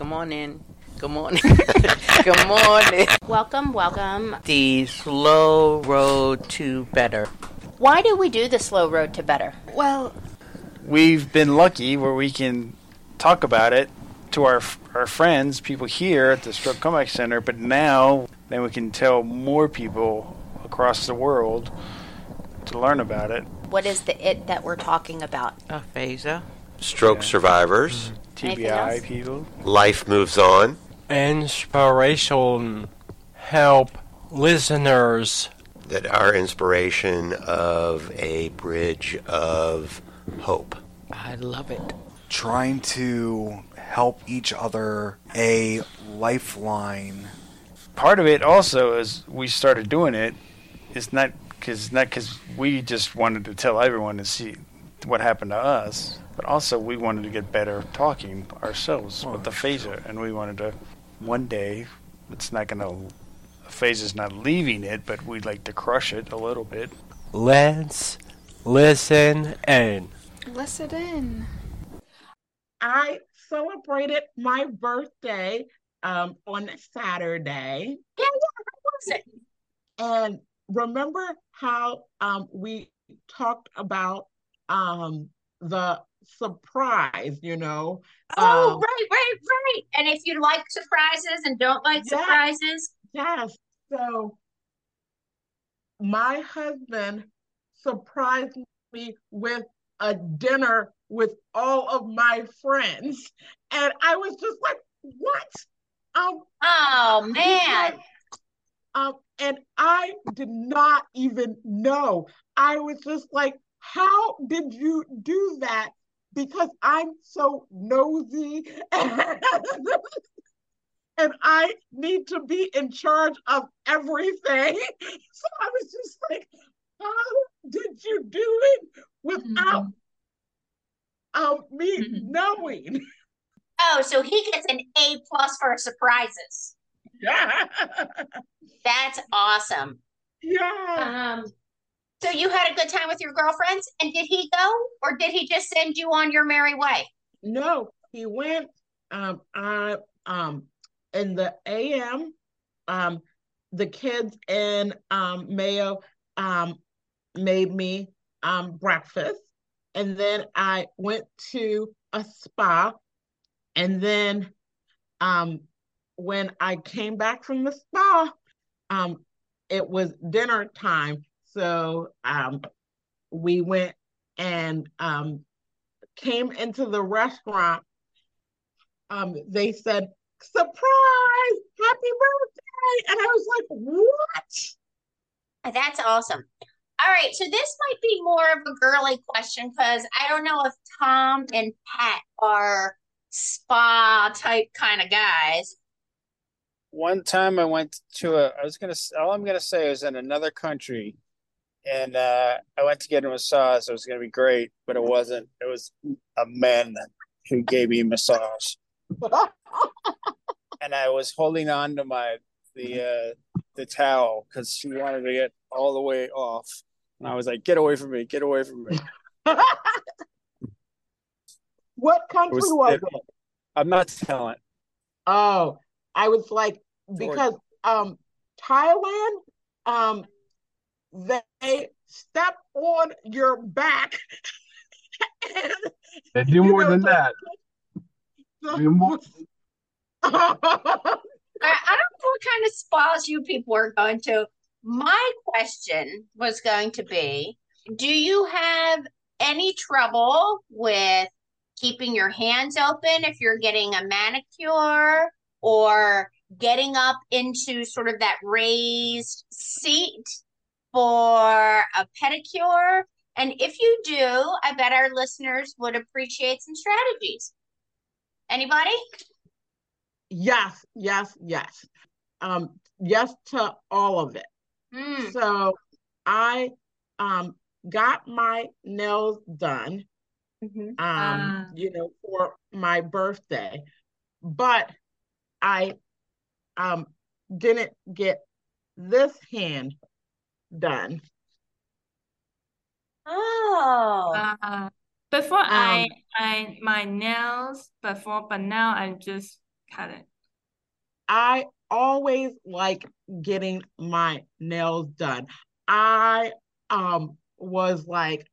Good morning. Good morning. Good morning. Welcome, welcome. The slow road to better. Why do we do the slow road to better? Well, we've been lucky where we can talk about it to our our friends, people here at the Stroke Comeback Center, but now then we can tell more people across the world to learn about it. What is the it that we're talking about? Aphasia. Stroke Yeah. survivors. Anything TBI people. Life moves on. inspiration help listeners That our inspiration of a bridge of hope. I love it. trying to help each other a lifeline. Part of it also is we started doing it. It's not because not because we just wanted to tell everyone to see what happened to us, but also we wanted to get better talking ourselves with aphasia, and we wanted to one day. It's not gonna. The aphasia's not leaving it, but we'd like to crush it a little bit. let's listen in Listen in. I celebrated my birthday um, on Saturday. Yeah, yeah, how was it? And remember how um, we talked about um, the surprise, you know? Oh, Um, right, right, right. And if you like surprises and don't like Yeah. surprises, Yes. So my husband surprised me with a dinner with all of my friends. And I was just like, what? Um, oh man. Um, and I did not even know. I was just like, how did you do that? Because I'm so nosy and, I need to be in charge of everything. So I was just like, how did you do it without um, me Mhm. knowing? Oh, so he gets an A plus for surprises. Yeah. That's awesome. yeah. Um, so you had a good time with your girlfriends, and did he go, or did he just send you on your merry way? No, he went um I um in the AM um the kids in um Mayo um made me um breakfast. And then I went to a spa. And then um when I came back from the spa um it was dinner time so um we went and um came into the restaurant, um, they said, surprise, happy birthday. And I was like, what? That's awesome. All right, so this might be more of a girly question because I don't know if Tom and Pat are spa type kind of guys. One time I went to a. I was gonna. All I'm gonna say is in another country, and uh, I went to get a massage. It was gonna be great, but it wasn't. It was a man who gave me a massage, and I was holding on to my the uh, the towel because she wanted to get all the way off, and I was like, "Get away from me! Get away from me!" what country was- was, it- it? I'm not telling. Oh, I was like, because um Thailand, um, they step on your back. and, they do you more know, than so- that Do more- I, I don't know what kind of spas you people are going to. My question was going to be Do you have any trouble with keeping your hands open if you're getting a manicure or getting up into sort of that raised seat for a pedicure? And if you do, I bet our listeners would appreciate some strategies. Anybody? yes, yes, yes. Um, yes to all of it. Hmm. So I um got my nails done Mhm. um Ah. you know for my birthday but I um didn't get this hand done Oh. Uh, before I Um, I my nails before, but now I'm just cut it. I always like getting my nails done. I um was like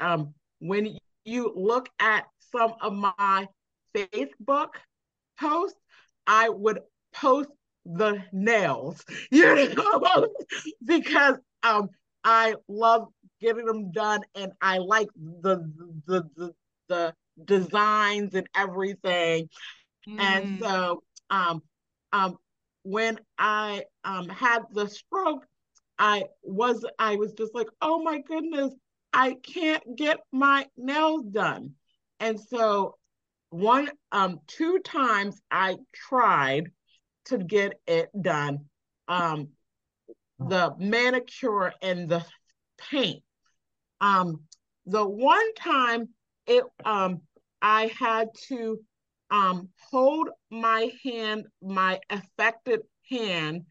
um when you look at some of my Facebook posts, I would post the nails, you know, because um I love getting them done and I like the the the, the designs and everything. And Mm. so um um when I um had the stroke, I was I was just like, oh my goodness, I can't get my nails done. And so one um two times I tried to get it done. Um the manicure and the paint. Um the one time it um I had to um hold my hand, my affected hand,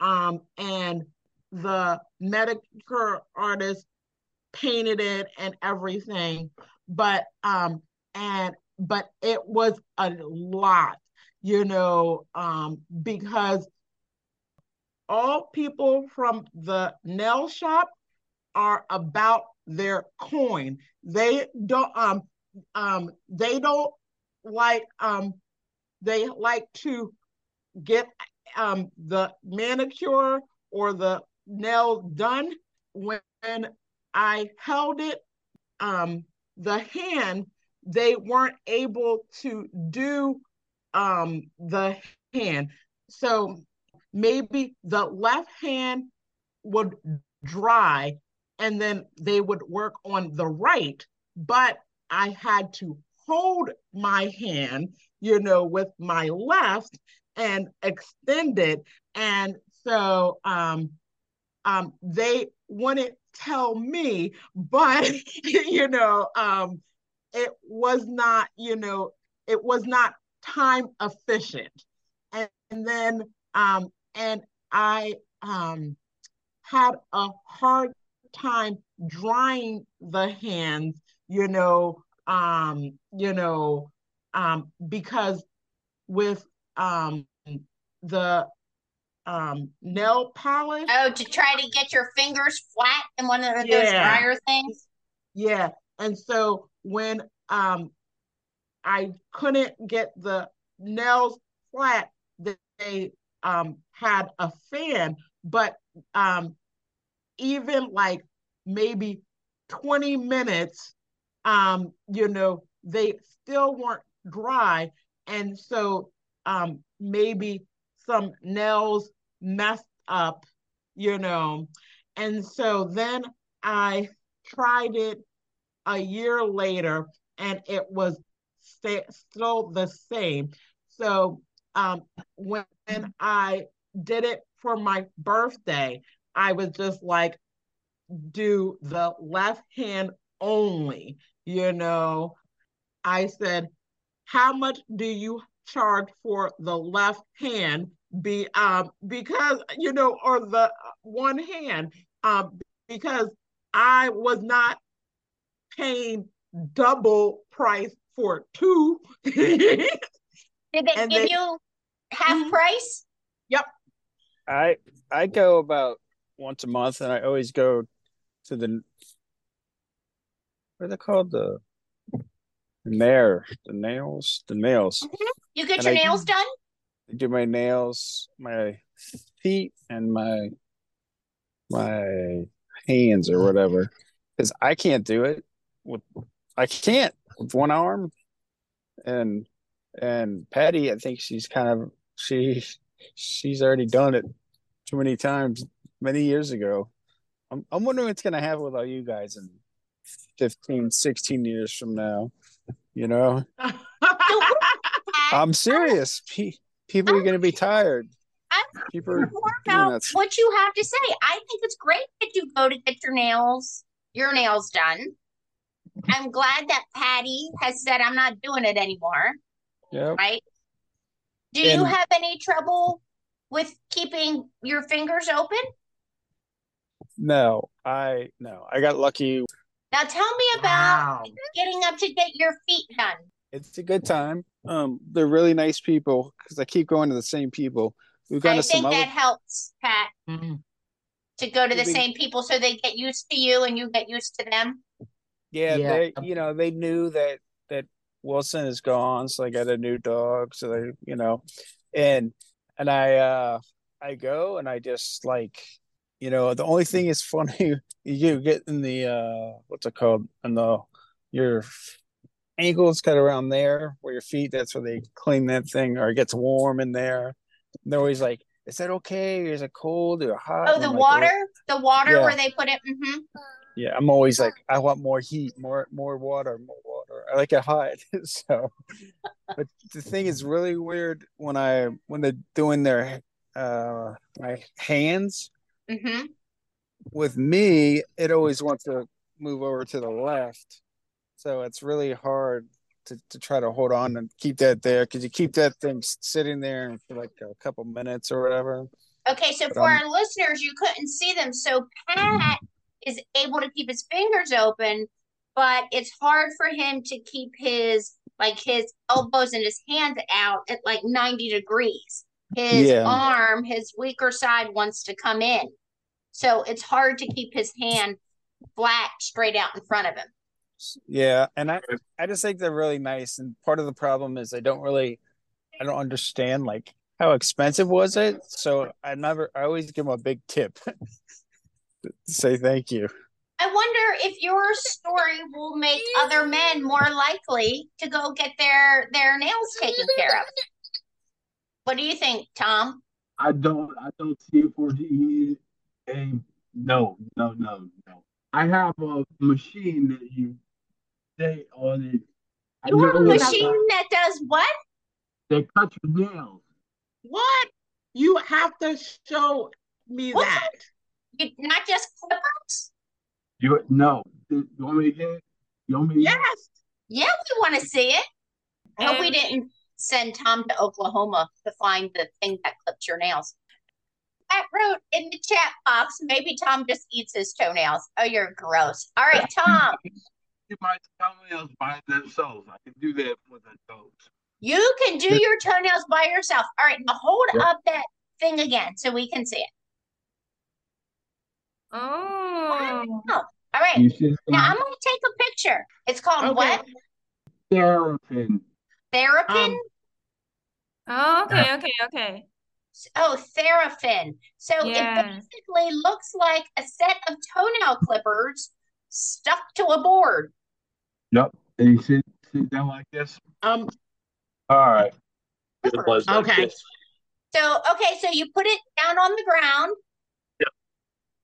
um, and the manicure artist painted it and everything. But um and but it was a lot, you know, um, because all people from the nail shop are about their coin. They don't um um they don't like um they like to get um the manicure or the nails done when I held it um the hand they weren't able to do um the hand. So maybe the left hand would dry and then they would work on the right but I had to hold my hand you know with my left and extend it. And so um um they wouldn't tell me but you know um it was not you know it was not time efficient and, and then um and i um had a hard time drying the hands you know um you know um because with um the um nail polish Oh, to try to get your fingers flat in one of those Yeah. dryer things? Yeah. And so when um I couldn't get the nails flat, they um had a fan, but um even like maybe 20 minutes, um, you know, they still weren't dry. And so um maybe some nails messed up, you know. And so then I tried it a year later and it was still the same. So um, when I did it for my birthday, I was just like, do the left hand only, you know. I said, how much do you charge for the left hand? Be um because you know, or the one hand, um, because I was not paying double price for two. Did they And give they- you half Mhm. price? I I go about once a month, and I always go to the what are they called the nair the nails the nails. You get And your I- nails done? I do my nails, my feet, and my my hands or whatever, because I can't do it with I can't with one arm, and and Patty, I think she's kind of she she's already done it too many times many years ago. I'm I'm wondering what's gonna happen with all you guys in 15, 16 years from now. You know, I'm serious. Pe- people are gonna be tired. People are about what you have to say. I think it's great that you go to get your nails, your nails done. I'm glad that Patty has said I'm not doing it anymore, Yep. right? Do you have any trouble with keeping your fingers open? No, I no. I got lucky. Now tell me about wow. getting up to get your feet done. It's a good time. Um, they're really nice people because I keep going to the same people. We've gone I to think some that other. helps, Pat, Mhm. to go to the Maybe- same people so they get used to you and you get used to them. Yeah, Yeah. they you know they knew that that Wilson is gone, so they got a new dog. So they you know, and and I uh I go and I just like you know the only thing is funny you get in the uh what's it called in the your ankles cut around there where your feet that's where they clean that thing or it gets warm in there. And they're always like, "Is that okay? Is it cold or hot?" Oh, the like, water, the water Yeah. where they put it. hmm Yeah, I'm always like, I want more heat, more more water, more water. I like it hot. so, but the thing is really weird when I when they're doing their uh my hands hmm with me, it always wants to move over to the left. So it's really hard to, to try to hold on and keep that there because you keep that thing sitting there for like a couple minutes or whatever. Okay, so But for I'm- our listeners, you couldn't see them. So Pat is able to keep his fingers open, but it's hard for him to keep his like his elbows and his hands out at like 90 degrees. His Yeah. arm, his weaker side wants to come in. So it's hard to keep his hand flat straight out in front of him. Yeah, and I I just think they're really nice. And part of the problem is I don't really I don't understand like how expensive was it. So I never I always give them a big tip to say thank you. I wonder if your story will make other men more likely to go get their their nails taken care of. What do you think, Tom? I don't I don't see it for the a no no no no. I have a machine that you say on it. I You have a know that- machine that does what? that cuts your nails. What? You have to show me What? that. You, not just clippers? You no. You want me to get it? You want me to get it? Yes. Yeah, we want to see it. I hope we didn't send Tom to Oklahoma to find the thing that clips your nails. Pat wrote in the chat box, maybe Tom just eats his toenails. Oh, you're gross. All right, Tom, Do my toenails by themselves. I can do that with the toes. you can do your toenails by yourself. All right, now hold Yep. up that thing again so we can see it. Oh. All right, now I'm going to take a picture. It's called Okay. what? Therapin. Therapin? Um, Oh, okay, okay, okay. Oh, Therafin. So it basically looks like a set of toenail clippers stuck to a board. Yep. And you sit sit down like this. Um. All right. Clippers. Okay. So, okay, so you put it down on the ground.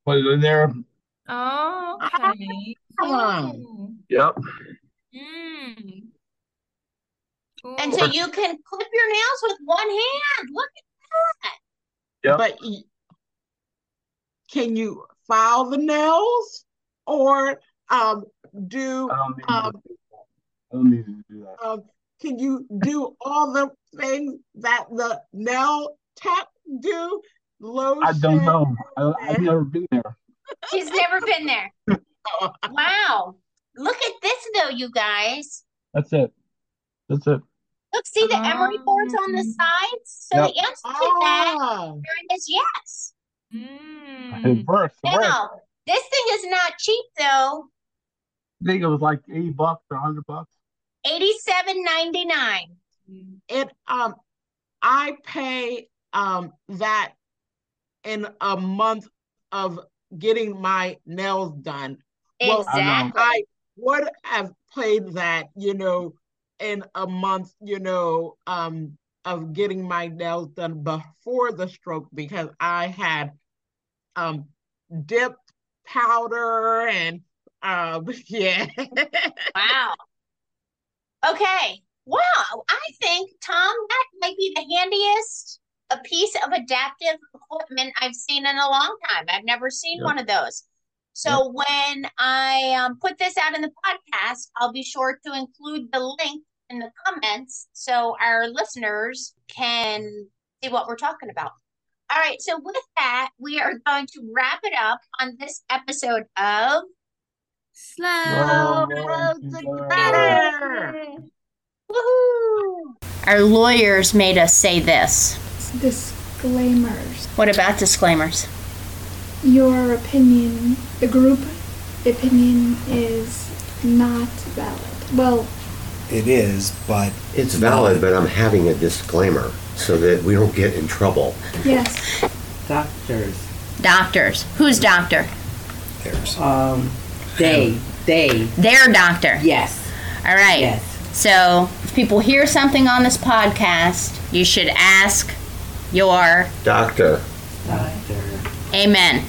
Put it in there. Oh, okay. Cool. Yep. Mm. And so you can clip your nails with one hand. Look at that. Yep. But can you file the nails or um do I don't need um to do that. I don't need to do that. um can you do all the things that the nail tech do? Lotion. I don't know. I, I've never been there. She's never been there. Wow. Look at this, though, you guys. That's it. That's it. Look, see the emery boards on the sides? So Yep. the answer to that Ah, is yes. It Mm. works. It works. This thing is not cheap, though. I think it was like 80 bucks or 100 bucks. Eighty-seven ninety-nine. it um I pay um that in a month of getting my nails done. Well, I would have played that, you know, in a month, you know, um, of getting my nails done before the stroke because I had um dipped powder and um yeah. Wow. Okay. Wow. I think, Tom, that might be the handiest a piece of adaptive equipment I've seen in a long time. I've never seen Yep. one of those. So when I um, put this out in the podcast, I'll be sure to include the link in the comments so our listeners can see what we're talking about. All right. So with that, we are going to wrap it up on this episode of Slow. Slow. together. Woohoo! Our lawyers made us say this. Disclaimers. What about disclaimers? Your opinion, the group opinion, is not valid. Well, It is, but It's valid, but I'm having a disclaimer so that we don't get in trouble. yes. Doctors. Doctors. Who's doctor? there's. Um, they. They. Their doctor. Yes. All right. Yes. So if people hear something on this podcast, you should ask your Doctor. Doctor. amen.